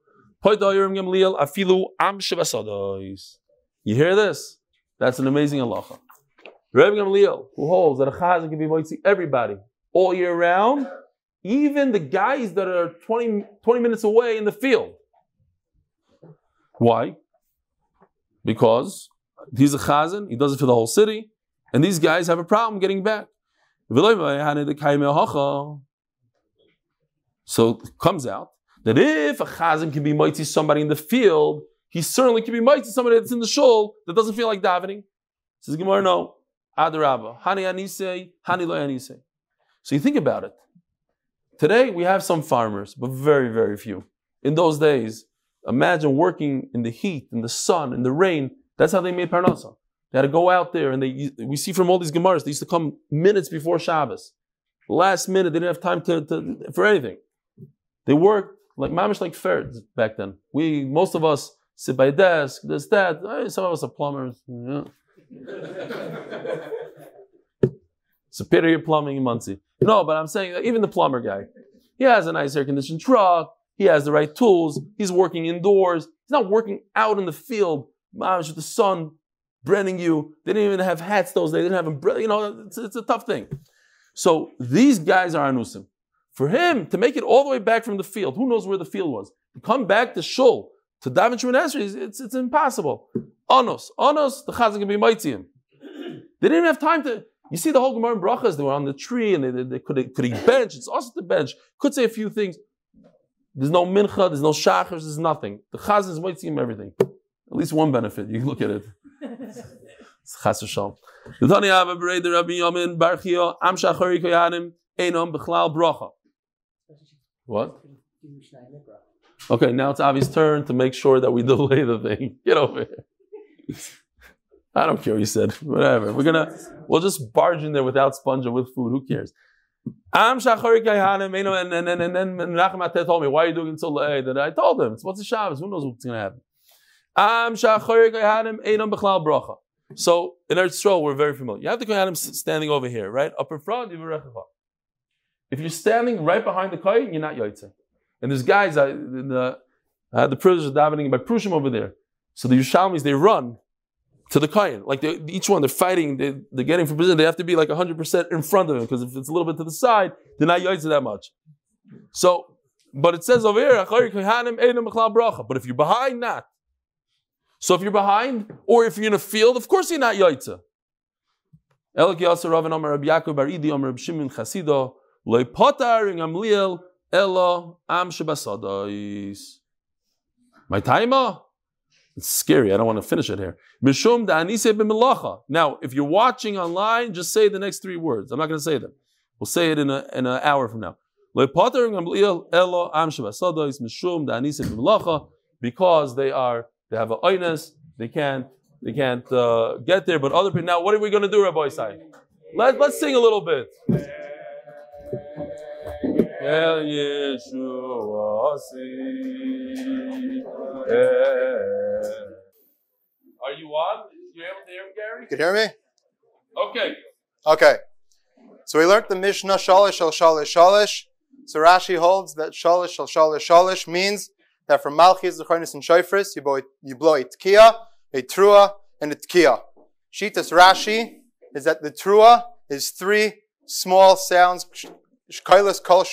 You hear this? That's an amazing halacha. Reb Gamliel, who holds that a chazan can be moitzi everybody, all year round, even the guys that are 20, 20 minutes away in the field. Why? Because he's a chazan, he does it for the whole city, and these guys have a problem getting back. So it comes out that if a chazan can be mighty somebody in the field, he certainly can be mighty somebody that's in the shul that doesn't feel like davening. Says Gemara, no. Adarabba. Hani. So you think about it. Today we have some farmers, but very, very few. In those days, imagine working in the heat, in the sun, in the rain. That's how they made parnasa. They had to go out there, and they we see from all these gemaras they used to come minutes before Shabbos. Last minute, they didn't have time to, to for anything. They worked like mamish like ferds back then. We most of us sit by a desk, this that. Eh, some of us are plumbers. Yeah. Superior plumbing in Monsey. No, but I'm saying even the plumber guy, he has a nice air conditioned truck. He has the right tools. He's working indoors. He's not working out in the field. With the sun branding you. They didn't even have hats those days. They didn't have. You know, it's, it's, a tough thing. So these guys are anusim. For him to make it all the way back from the field, who knows where the field was? To come back to Shul, to daven Shemon it's, it's impossible. Anos, Anos, the Chazan can be him. They didn't have time to. You see the whole Gemara and Brachas, they were on the tree and they, they, they could, could he bench? It's also the bench. Could say a few things. There's no mincha, there's no shachars, there's nothing. The Chazan is him everything. At least one benefit. You can look at it. Chas v'shalom. The Tani Abba Berei the Rabbi Yomin Bar Am Shachari Koyanim Einom Bechlal Bracha. What? Okay, now it's Avi's turn to make sure that we delay the thing. Get over here. I don't care what you said. Whatever. We're gonna we'll just barge in there without sponge and with food. Who cares? Am Shachari Koyanim Einom and then Menachem Ateh told me why are you doing it so late? And I told him it's what's the Shabbos. Who knows what's gonna happen? Am. So in Eretz Yisrael, we're very familiar. You have the Kohanim standing over here, right? Up in front, If you're standing right behind the Kohen, you're not Yotzei. And there's guys, I, the, I had the privilege of davening by Prushim over there. So the Yushalmis, they run to the Kohen. Like they, each one, they're fighting, they, they're getting from position. They have to be like 100% in front of him because if it's a little bit to the side, they're not Yotzei that much. So, but it says over here, but if you're behind that, so if you're behind, or if you're in a field, of course you're not yaitza. Elok Yasser Rav Amar Rabbi Yaakov Bar Idi Amar Rabbi Shimon Chasido Loi Potar in Gamliel Elo Am Shebasadais. My timer? It's scary. I don't want to finish it here. Mishum Da'anise b'melacha. Now, if you're watching online, just say the next three words. I'm not going to say them. We'll say it in, a, in an hour from now. Loi Potar in Gamliel Elo Am Shebasadais Mishum Da'anise b'melacha because they are they have a oinus. They can't. They can't uh, get there. But other people. Now, what are we going to do, Rabbi Isai? Let Let's sing a little bit. El Yeshua Are you on? You able to hear me, Gary? You can hear me? Okay. Okay. So we learned the Mishnah Shalish Shal Shalish Shalish. So Rashi holds that Shalish Shal Shalish Shalish means that from Malchus, Zechonis, and Shofris, you blow, you blow a Tkiya, a Trua, and a Tkiya. Shitas Rashi is that the Trua is three small sounds, Shkailas Kol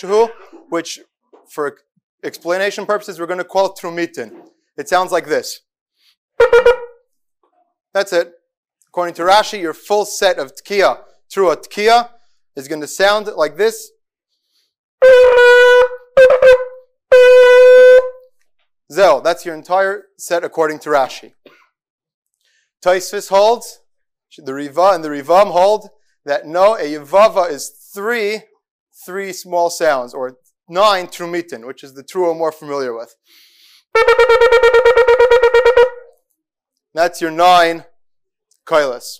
which for explanation purposes, we're going to call Trumitin. It sounds like this. That's it. According to Rashi, your full set of Tkiya, Trua Tkiya, is going to sound like this. Zel, that's your entire set according to Rashi. Taisvis holds, the Riva and the Rivam hold that no, a Yavava is three, three small sounds, or nine Trumitin, which is the true more familiar with. That's your nine Kailas.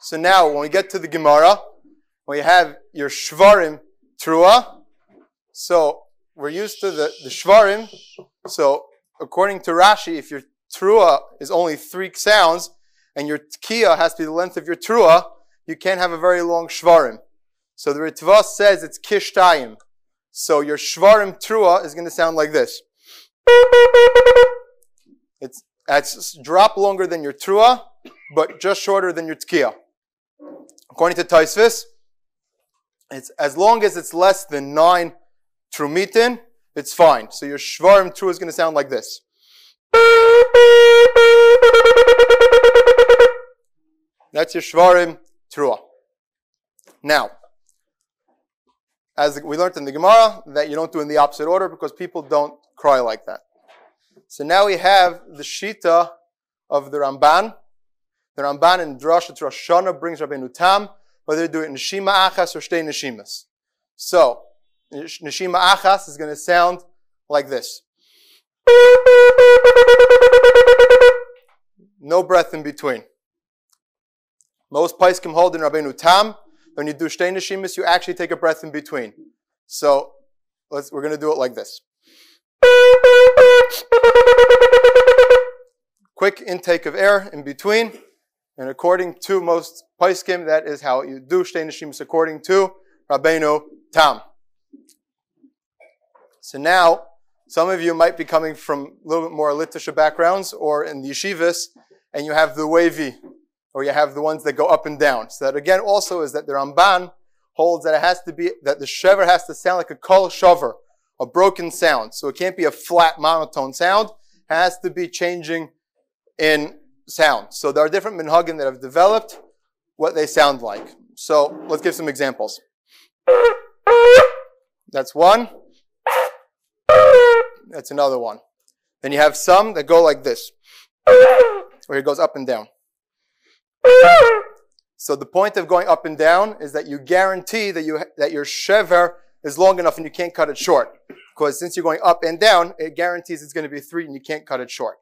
So now, when we get to the Gemara, you have your Shvarim Trua, so we're used to the, the Shvarim, so according to Rashi, if your trua is only three sounds and your tkiya has to be the length of your trua, you can't have a very long shvarim. So the Ritva says it's kishtayim. So your shvarim trua is going to sound like this. It's, it's drop longer than your trua, but just shorter than your tkiya. According to Taisvis, it's as long as it's less than nine trumitin, it's fine. So your shvarim true is going to sound like this. That's your shvarim trua. Now, as we learned in the Gemara, that you don't do in the opposite order because people don't cry like that. So now we have the shita of the Ramban. The Ramban in Drasha Rosh Hashanah brings Rabbeinu Tam, whether they do it in Neshima Achas or Shtei Neshimas. So, Neshima Achas is going to sound like this. No breath in between. Most Paiskim hold in Rabbeinu Tam. When you do Shtei Neshimas, you actually take a breath in between. So, let's, we're going to do it like this. Quick intake of air in between. And according to most Paiskim, that is how you do Shtei Neshimas according to Rabbeinu Tam. So now, some of you might be coming from a little bit more litisha backgrounds or in the yeshivas, and you have the wavy, or you have the ones that go up and down. So that again also is that the Ramban holds that it has to be, that the shever has to sound like a kol shover, a broken sound. So it can't be a flat monotone sound. It has to be changing in sound. So there are different minhagim that have developed what they sound like. So let's give some examples. That's one. That's another one. Then you have some that go like this, where it goes up and down. So the point of going up and down is that you guarantee that you that your shever is long enough and you can't cut it short. Because since you're going up and down, it guarantees it's going to be three and you can't cut it short.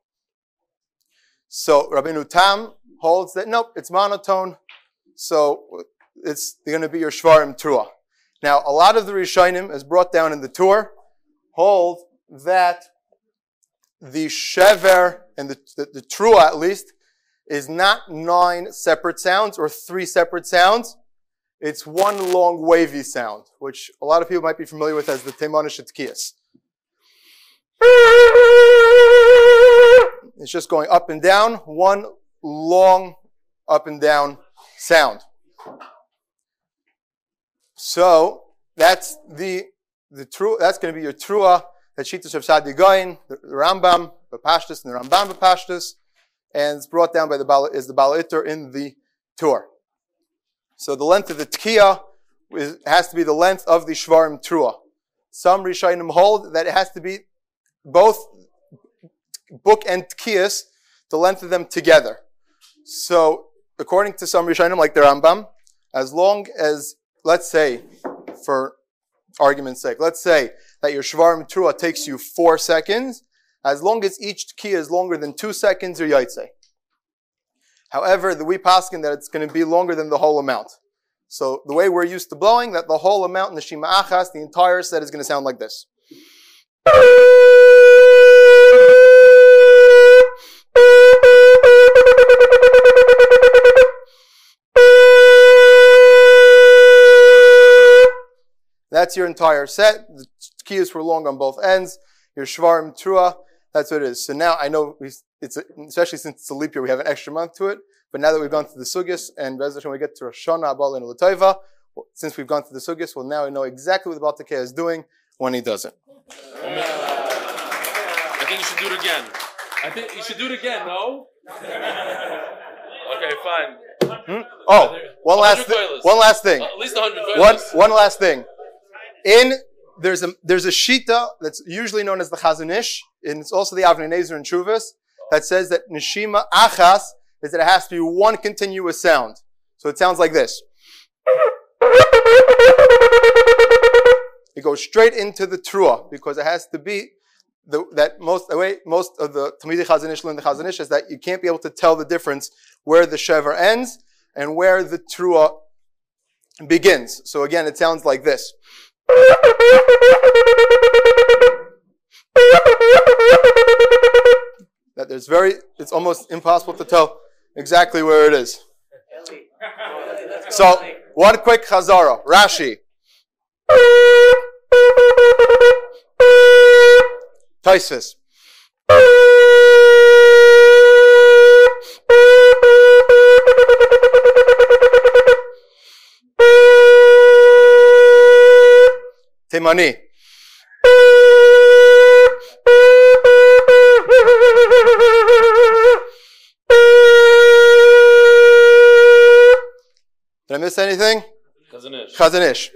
So Rabbeinu Tam holds that nope, it's monotone. So it's going to be your shvarim trua. Now, a lot of the Rishonim, as brought down in the tour, hold that the shever and the, the, the trua at least is not nine separate sounds or three separate sounds. It's one long wavy sound, which a lot of people might be familiar with as the Temanish Tkiyas. It's just going up and down, one long up and down sound. So that's the the true. That's going to be your trua. That Shitas of Sadi Goin, the Rambam, the Pashtus, and the Rambam the Pashtus, and it's brought down by the Bala, is the Bala in the Tur. So the length of the Tkiya has to be the length of the Shvarim Trua. Some Rishonim hold that it has to be both book and Tkiyas, the length of them together. So according to some Rishonim, like the Rambam, as long as, let's say, for argument's sake, let's say that your Shvarim Trua takes you four seconds, as long as each key is longer than two seconds, or Yaitse. However, the we paskin that it's going to be longer than the whole amount. So the way we're used to blowing, that the whole amount in the Shema Achas, the entire set is going to sound like this. That's your entire set. The keys were long on both ends. Your shvarim trua. That's what it is. So now I know we, it's a, especially since it's a leap year, we have an extra month to it. But now that we've gone through the sugis and Bez when we get to Rosh Hashanah, Abal, and Lataiva, since we've gone through the sugis, well now we know exactly what the Baltakeh is doing when he does it. I think you should do it again. I think you should do it again, no? okay, fine. Hmm? Oh, one last, thi- one last thing. At least 100 One, one last thing. In there's a there's a shita that's usually known as the Chazon Ish, and it's also the Avnei Nezer and Chuvas that says that neshima achas is that it has to be one continuous sound. So it sounds like this. It goes straight into the trua because it has to be the, that most the way most of the Talmidei Chazon Ish learn the Chazon Ish is that you can't be able to tell the difference where the shever ends and where the trua begins. So again, it sounds like this. That there's very, it's almost impossible to tell exactly where it is. So, one quick chazara. Rashi. Taisvis. Temani. Did I miss anything? Chazon Ish. Chazanish.